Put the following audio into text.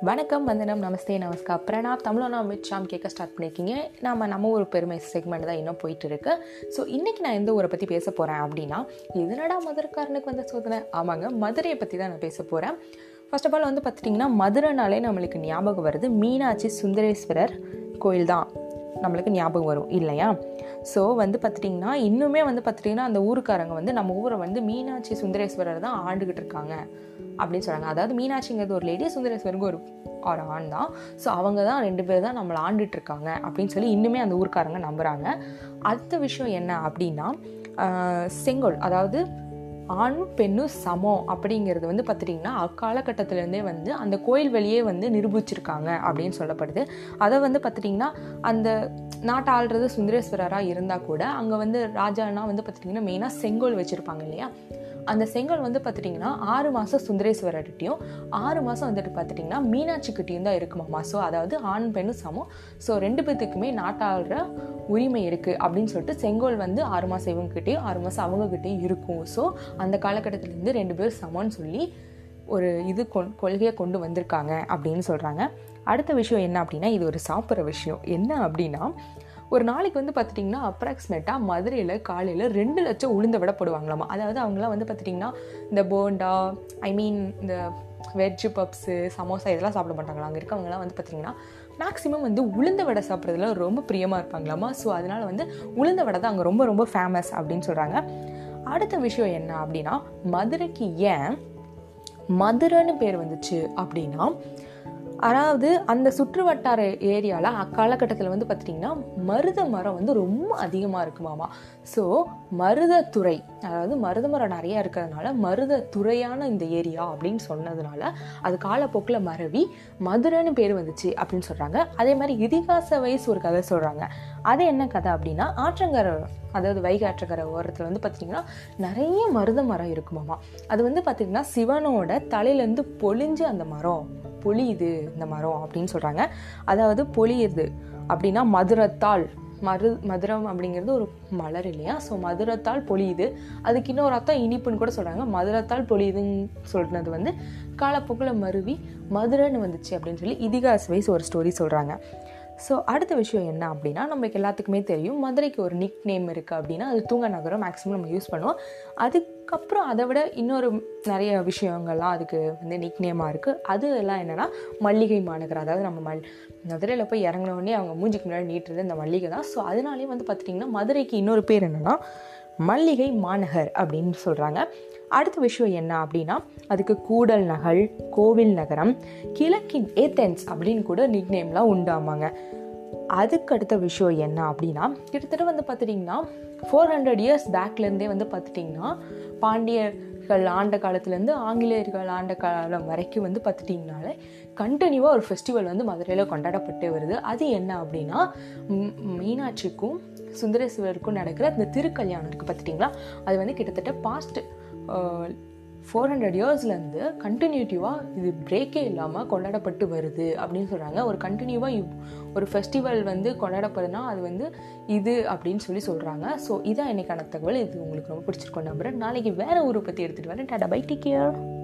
வணக்கம் வந்தனம் நமஸ்தே நமஸ்கார் பிரணாப் தமிழனா மிச்சாம் கேட்க ஸ்டார்ட் பண்ணியிருக்கீங்க நாம் நம்ம ஒரு பெருமை செக்மெண்ட் தான் இன்னும் போயிட்டு இருக்கு ஸோ இன்றைக்கி நான் எந்த ஊரை பற்றி பேச போகிறேன் அப்படின்னா எதனடா மதுரைக்காரனுக்கு வந்த சோதனை? ஆமாங்க மதுரையை பற்றி தான் நான் பேச போகிறேன் ஃபர்ஸ்ட் ஆஃப் ஆல் வந்து பார்த்துட்டிங்கன்னா மதுரைனாலே நம்மளுக்கு ஞாபகம் வருது மீனாட்சி சுந்தரேஸ்வரர் கோயில் தான் நம்மளுக்கு ஞாபகம் வரும் இல்லையா? ஸோ வந்து பார்த்துட்டிங்கன்னா இன்னுமே வந்து பார்த்துட்டிங்கன்னா அந்த ஊருக்காரங்க வந்து நம்ம ஊரை வந்து மீனாட்சி சுந்தரேஸ்வரர் தான் ஆண்டுகிட்டு இருக்காங்க அப்படின்னு சொல்கிறாங்க அதாவது மீனாட்சிங்கிறது ஒரு லேடி சுந்தரேஸ்வருக்கு ஒரு ஒரு ஆண் தான். ஸோ அவங்க தான் ரெண்டு பேர் தான் நம்மளை ஆண்டுட்டு இருக்காங்க அப்படின்னு சொல்லி இன்னுமே அந்த ஊருக்காரங்க நம்புகிறாங்க அடுத்த விஷயம் என்ன அப்படின்னா செங்கோல் அதாவது ஆணும் பெண்ணும் சமம் அப்படிங்கிறது வந்து பார்த்துட்டிங்கன்னா அக்காலகட்டத்திலேருந்தே வந்து அந்த கோயில் வெளியே வந்து நிரூபிச்சிருக்காங்க அப்படின்னு சொல்லப்படுது. அதை வந்து பார்த்துட்டிங்கன்னா அந்த நாட்டை ஆள்றது சுந்தரேஸ்வரராக இருந்தால் கூட அங்கே வந்து ராஜானா வந்து பார்த்துட்டிங்கன்னா மெயினாக செங்கோல் வச்சுருப்பாங்க இல்லையா? அந்த செங்கல் வந்து பார்த்துட்டிங்கன்னா ஆறு மாதம் சுந்தரேஸ்வரர்கிட்டையும் ஆறு மாதம் வந்துட்டு பார்த்துட்டிங்கன்னா மீனாட்சிக்கிட்டையும் தான் இருக்குமாம்மா ஸோ அதாவது ஆண் பெண்ணும் சமம். ஸோ ரெண்டு பேத்துக்குமே நாட்டாளுற உரிமை இருக்குது அப்படின்னு சொல்லிட்டு செங்கோல் வந்து ஆறு மாதம் இவங்ககிட்டையும் ஆறு மாதம் அவங்கக்கிட்டேயும் இருக்கும். ஸோ அந்த காலகட்டத்திலேருந்து ரெண்டு பேரும் சமம்னு சொல்லி ஒரு இது கொ கொள்கையை கொண்டு வந்திருக்காங்க அப்படின்னு சொல்கிறாங்க அடுத்த விஷயம் என்ன அப்படின்னா இது ஒரு சாப்பிட்ற விஷயம். என்ன அப்படின்னா ஒரு நாளைக்கு வந்து பார்த்துட்டிங்கன்னா அப்ராக்சிமேட்டாக மதுரையில் காலையில் ரெண்டு லட்சம் உளுந்த விட போடுவாங்களாமா. அதாவது அவங்களாம் வந்து பார்த்துட்டிங்கன்னா இந்த போண்டா ஐ மீன் இந்த வெஜ் பப்ஸு சமோசா இதெல்லாம் சாப்பிட மாட்டாங்களா அங்கே இருக்கவங்கலாம் வந்து பார்த்திங்கன்னா மேக்ஸிமம் வந்து உளுந்த வடை சாப்பிட்றதுல ரொம்ப பிரியமாக இருப்பாங்களாமா. ஸோ அதனால் வந்து உளுந்த வடை தான் அங்கே ரொம்ப ரொம்ப ஃபேமஸ் அப்படின்னு சொல்கிறாங்க அடுத்த விஷயம் என்ன அப்படின்னா மதுரைக்கு ஏன் மதுரைன்னு பேர் வந்துச்சு அப்படின்னா அதாவது அந்த சுற்று வட்டார ஏரியாவில் அக்காலகட்டத்தில் வந்து பார்த்துட்டிங்கன்னா மருத மரம் வந்து ரொம்ப அதிகமாக இருக்குமாமா ஸோ மருதத்துறை அதாவது மருத மரம் நிறையா இருக்கிறதுனால மருத துறையான இந்த ஏரியா அப்படின்னு சொன்னதுனால அது காலப்போக்கில் மறவி மதுரைன்னு பேர் வந்துச்சு அப்படின்னு சொல்கிறாங்க அதே மாதிரி இதிகாச வயசு ஒரு கதை சொல்கிறாங்க அது என்ன கதை அப்படின்னா ஆற்றங்கரை அதாவது வைகை ஆற்றங்கரை ஓரத்தில் வந்து பார்த்திங்கன்னா நிறைய மருத மரம் இருக்குமாமா அது வந்து பார்த்திங்கன்னா சிவனோட தலையிலேருந்து பொழிஞ்சு அந்த மரம். பொழியுது இந்த மரம் அப்படின்னு சொல்கிறாங்க அதாவது பொழியுது அப்படின்னா மதுரத்தால் மரு மதுரம் அப்படிங்கிறது ஒரு மலர் இல்லையா? ஸோ மதுரத்தால் பொழியுது. அதுக்கு இன்னொரு அர்த்தம் இனிப்புன்னு கூட சொல்கிறாங்க மதுரத்தால் பொழியுதுன்னு சொல்கிறது வந்து காலப்போக்கில் மருவி மதுரைன்னு வந்துச்சு அப்படின்னு சொல்லி இதிகாச வைஸ் ஒரு ஸ்டோரி சொல்கிறாங்க ஸோ அடுத்த விஷயம் என்ன அப்படின்னா நமக்கு எல்லாத்துக்குமே தெரியும் மதுரைக்கு ஒரு நிக் நேம் இருக்குது அப்படின்னா அது தூங்க நகரம் மேக்ஸிமம் நம்ம யூஸ் பண்ணுவோம். அதுக்கப்புறம் அதை விட இன்னொரு நிறைய விஷயங்கள்லாம் அதுக்கு வந்து நிக் நேமாக இருக்குது அது எல்லாம் என்னென்னா மல்லிகை மாநகரம் அதாவது நம்ம மல் மதுரையில் போய் இறங்கினோடனே அவங்க மூஞ்சிக்கு முன்னாடி நீட்டுறது இந்த மல்லிகை தான். ஸோ அதனாலேயே வந்து பார்த்துட்டிங்கன்னா மதுரைக்கு இன்னொரு பேர் என்னென்னா மல்லிகை மாநகர் அப்படின்னு சொல்கிறாங்க அடுத்த விஷயம் என்ன அப்படின்னா அதுக்கு கூடல் நகல் கோவில் நகரம் கிழக்கின் ஏத்தென்ஸ் அப்படின்னு கூட நிக் நேம்லாம் உண்டாமாங்க அதுக்கு அடுத்த விஷயம் என்ன அப்படின்னா கிட்டத்தட்ட வந்து பார்த்துட்டிங்கன்னா ஃபோர் ஹண்ட்ரட் இயர்ஸ் பேக்லேருந்தே வந்து பார்த்துட்டிங்கன்னா பாண்டிய பாண்டியர்கள் ஆண்ட காலத்துலேருந்து ஆங்கிலேயர்கள் ஆண்ட காலம் வரைக்கும் வந்து பார்த்துட்டிங்கனாலே கண்டினியூவாக ஒரு ஃபெஸ்டிவல் வந்து மதுரையில் கொண்டாடப்பட்டு வருது. அது என்ன அப்படின்னா மீனாட்சிக்கும் சுந்தரேஸ்வரருக்கும் நடக்கிற இந்த திருக்கல்யாணம் இருக்குது பார்த்துட்டிங்களா அது வந்து கிட்டத்தட்ட பாஸ்ட் ஃபோர் ஹண்ட்ரட் இயர்ஸ்லேருந்து கண்டினியூட்டிவாக இது பிரேக்கே இல்லாமல் கொண்டாடப்பட்டு வருது அப்படின்னு சொல்கிறாங்க ஒரு கண்டினியூவாக ஒரு ஃபெஸ்டிவல் வந்து கொண்டாடப்படுதுன்னா அது வந்து இது அப்படின்னு சொல்லி சொல்கிறாங்க ஸோ இதான் என்னைக்கான தகவல். இது உங்களுக்கு ரொம்ப பிடிச்சிருக்கோம் நம்புகிறேன் நாளைக்கு வேறு ஊரை பற்றி எடுத்துகிட்டு வரேன். Tata bye take care